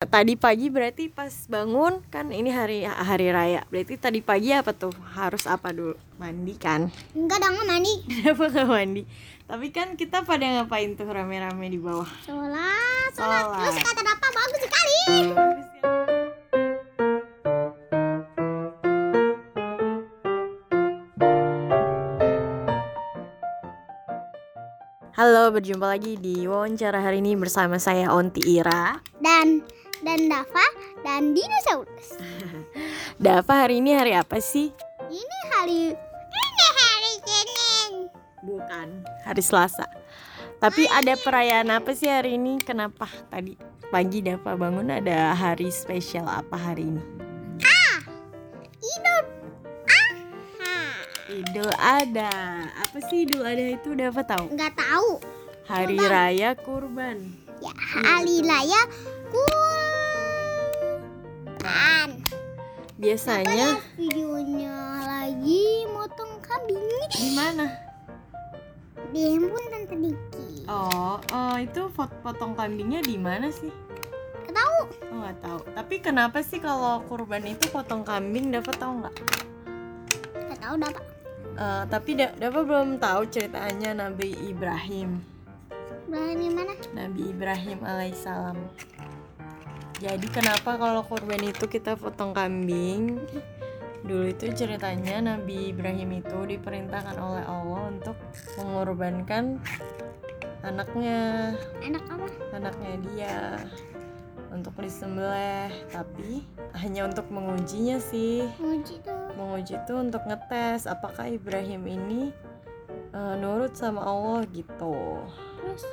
Tadi pagi berarti pas bangun kan ini hari hari raya. Berarti tadi pagi apa tuh? Harus apa dulu? Mandi kan? Enggak dong mandi. Kenapa nggak mandi? Tapi kan kita pada ngapain tuh rame-rame di bawah? Sholat, sholat. Sholat. Terus kata Dapa bagus sekali. Halo, berjumpa lagi di wawancara hari ini bersama saya Onti Ira. Dan dan Dava dan dinosaurus. Dava hari ini hari apa sih? Ini hari ini hari Senin. Bukan, hari Selasa. Tapi ada perayaan apa sih hari ini? Kenapa tadi pagi Dava bangun ada hari spesial apa hari ini? Idul Adha. Idul Adha. Apa sih Idul Adha itu Dava tahu? Enggak tahu. Hari Kurban. raya kurban. Ya, hari raya kurban. Biasanya Videonya lagi motong kambing di mana? di handphone tante Diki. Oh, oh itu pot potong kambingnya di mana sih? Nggak tahu. Oh nggak tahu. Tapi kenapa sih kalau kurban itu potong kambing dapat tahu nggak? Nggak tahu Dapa. Eh, tapi da dapat belum tahu ceritanya Nabi Ibrahim. Berani mana? Nabi Ibrahim alaihissalam. Jadi kenapa kalau kurban itu kita potong kambing? Dulu itu ceritanya Nabi Ibrahim itu diperintahkan oleh Allah untuk mengorbankan anaknya, Enak apa? anaknya dia untuk disembelih, tapi hanya untuk mengujinya sih. Muji tuh. Menguji itu untuk ngetes apakah Ibrahim ini eh, nurut sama Allah gitu. Terus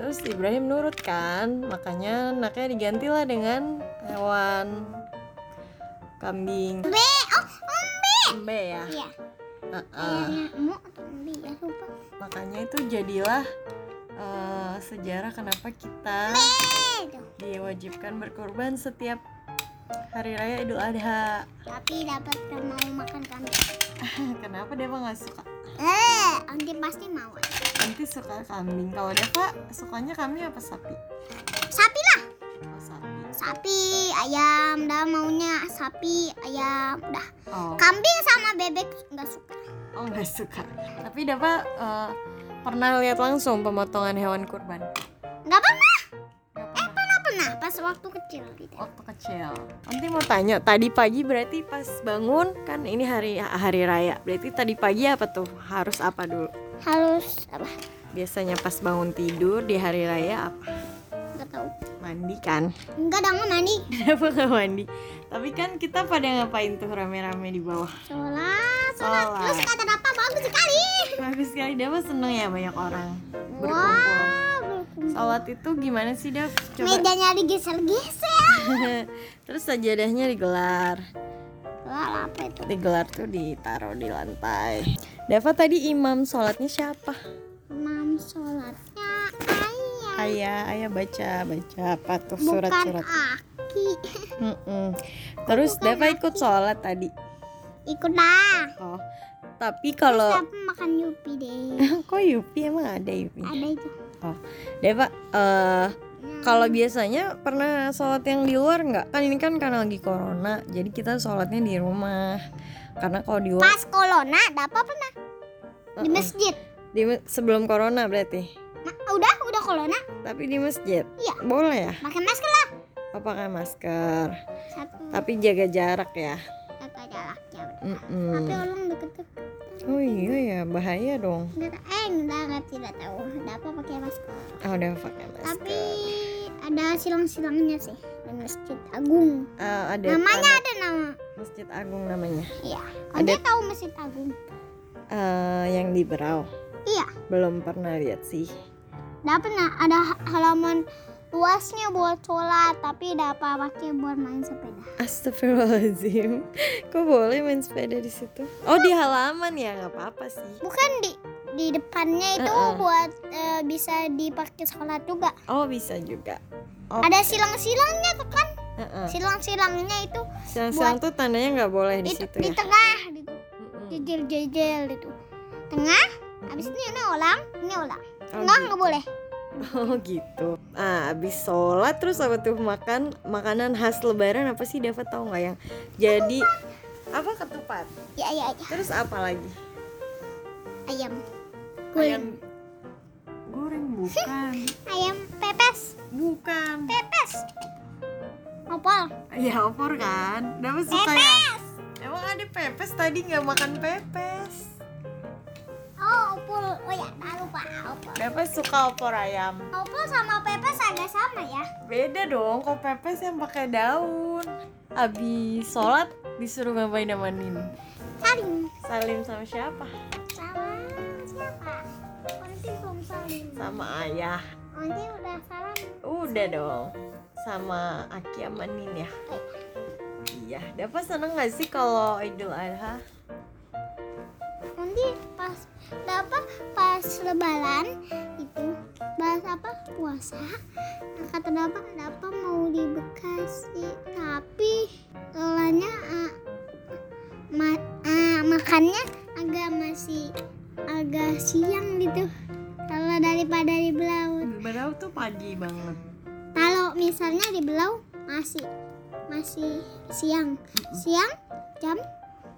Terus Ibrahim nurut kan, makanya anaknya digantilah dengan hewan kambing. B. Oh, umbi. Embe ya. Iya. Ya lupa. Makanya itu jadilah eh, sejarah kenapa kita diwajibkan berkorban setiap hari raya Idul Adha. Tapi dapat mau makan kambing. kenapa Deva nggak suka? Eh, nanti pasti mau. Nanti suka kambing. Kalau Deva sukanya kambing apa sapi? Sapi lah. Oh, sapi. Sapi, ayam, dah maunya sapi, ayam, udah. Oh, Kambing sama bebek nggak suka. oh nggak suka. Tapi Deva eh, pernah lihat langsung pemotongan hewan kurban? Nggak pernah. Waktu kecil gitu. Waktu kecil. Nanti mau tanya, tadi pagi berarti pas bangun kan ini hari hari raya. Berarti tadi pagi apa tuh? Harus apa dulu? Harus apa? Biasanya pas bangun tidur di hari raya apa? Nggak tahu. Mandi kan? Enggak dong mandi. Kenapa nggak mandi? Tapi kan kita pada ngapain tuh rame-rame di bawah? Sholat, sholat. Terus kata Dapa bagus sekali. Bagus sekali, Dava seneng ya banyak orang berkumpul. Wah, Sholat itu gimana sih, Dav? Coba. Mejanya digeser-geser. Terus sajadahnya digelar. Wah, apa itu? Digelar tuh ditaruh di lantai. Dava tadi imam sholatnya siapa? Mam sholatnya ayah. Ayah, ayah baca, baca apa tuh Bukan surat-surat. aki. Mm-mm. Terus bukan Dava ikut sholat tadi. Ikut dah. Oh, tapi kalau makan yupi deh. kok Yupi emang ada Yupi? Ada itu. Deva, eh kalau biasanya pernah sholat yang di luar nggak? Kan ini kan karena lagi corona, jadi kita sholatnya di rumah. Karena kalau di luar, Pas corona, Dapa pernah di Uh-uh. masjid. di sebelum corona berarti. Nah, udah, udah corona. Tapi di masjid, Iya. boleh ya? Pakai masker lah. Oh, pakai masker. Satu. Tapi jaga jarak ya. Jaga jaraknya. udah. Mm-mm. Tapi orang deket-deket. Oh iya ya, bahaya dong. Nggak, eh, enggak, enggak, tidak tahu. Dapa pakai masker. Oh, udah pakai masker. Tapi ada silang-silangnya sih di masjid agung. Eh, ada Namanya ada ada nama. Masjid Agung namanya. Iya. Ada- Anda tahu masjid agung? Eh, yang di Berau. Iya. Belum pernah lihat sih. Dapat pernah ada ha- halaman luasnya buat sholat, tapi dapat pakai buat main sepeda. Astagfirullahaladzim Kok boleh main sepeda di situ? Oh di halaman ya nggak apa-apa sih Bukan di di depannya itu Uh-uh. buat eh, bisa dipakai sholat juga. Oh bisa juga Oh, Ada silang-silangnya tuh kan? heeh. Silang-silangnya itu Silang-silang tuh tandanya nggak boleh di di, situ di ya tengah gitu. Mm-mm. Jejel-jejel gitu. Tengah, habis ini ini ulang, ini ulang. Oh, Enggak, gitu. boleh. Oh gitu. Ah, abis sholat terus apa tuh makan makanan khas Lebaran apa sih Dapat tahu nggak yang jadi apa ketupat? Ya ya ya. Terus apa lagi? Ayam. Ayam goreng bukan? Ayam pepes. Bukan. Pepes. Opol. Ya opor kan? Dapat suka ya? Emang ada pepes tadi nggak makan pepes? Oh, opol. Oh ya, lupa. Pepes suka opor ayam. Opol sama pepes agak sama ya. Beda dong, kok pepes yang pakai daun. Abis sholat disuruh ngapain nemenin? Salim. Salim sama siapa? Sama siapa? Nanti belum salim. Sama ayah. Nanti udah salam. Udah dong. Sama Aki sama Nin ya. Iya, dapat seneng gak sih kalau Idul Adha? Nanti pas dapat pas lebaran itu bahas apa? Puasa. Nah, kata dapat dapat mau di Bekasi tapi soalnya ah, ma- ah, makannya agak masih agak siang gitu. Kalau daripada di Belau Belau tuh pagi banget. kalau misalnya di Belau masih masih siang. Siang jam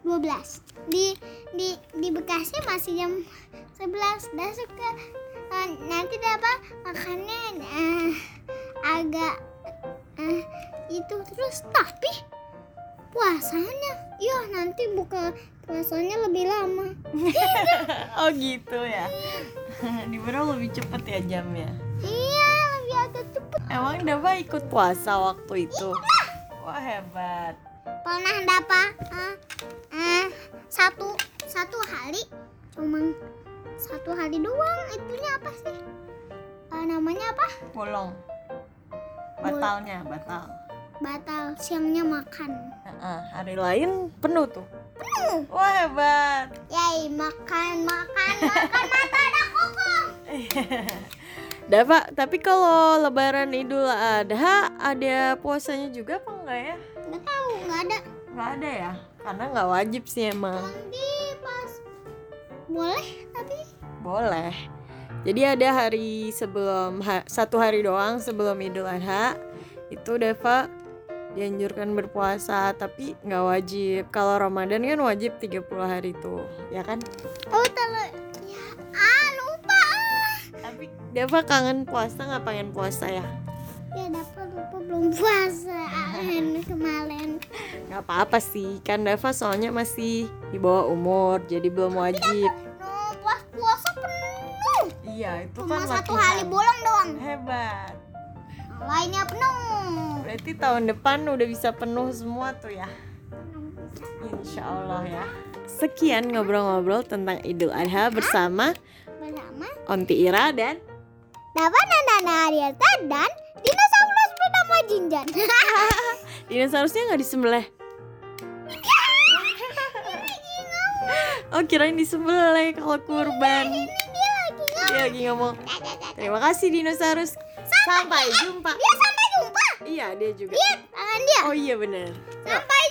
12 di di di Bekasi masih jam 11 dah suka. Eh, nanti dapat makannya eh, agak eh, itu terus. Tapi puasanya. Ya nanti buka puasanya lebih lama. Oh gitu ya. Di Belau lebih cepet ya jamnya. iya lebih agak cepet. Emang Dava ikut puasa waktu itu? Wah hebat. Pernah dapat eh, eh, satu satu hari cuma satu hari doang itunya apa sih Eh, namanya apa Bolong. Batalnya, batal. batal siangnya makan Heeh, hari lain penuh tuh. penuh Wah hebat. yay makan makan makan mata ada kokong Dava, tapi kalau Lebaran Idul Adha ada puasanya juga apa enggak ya? Ada Nggak ada ya, karena nggak wajib sih emang. nanti pas boleh tapi Boleh. Jadi ada hari sebelum ha- satu hari doang sebelum Idul Adha itu Deva dianjurkan berpuasa tapi nggak wajib. Kalau Ramadan kan wajib 30 hari tuh, ya kan? oh terlalu ya ah lupa ah. Tapi Deva kangen puasa nggak pengen puasa ya? ya dapat lupa belum puasa ah, kemarin Nggak apa-apa sih, kan Deva soalnya masih di bawah umur, jadi belum wajib. no pas puasa penuh Iya, itu cuma kan satu latihan. hari bolong doang Hebat. lainnya penuh Berarti tahun depan udah bisa penuh semua tuh ya. Insya Allah ya. Sekian ngobrol-ngobrol tentang Idul Adha bersama bersama Onti Ira dan Dapat Nana Arielta dan dinosaurus bernama Jinjan. dinosaurusnya nggak disembelih. Oh kirain disembelih kalau kurban. Ini dia lagi ngomong. Dia lagi ngomong. Terima kasih dinosaurus. Sampai jumpa. Dia sampai jumpa. Iya dia juga. Lihat tangan dia. Oh iya benar. Sampai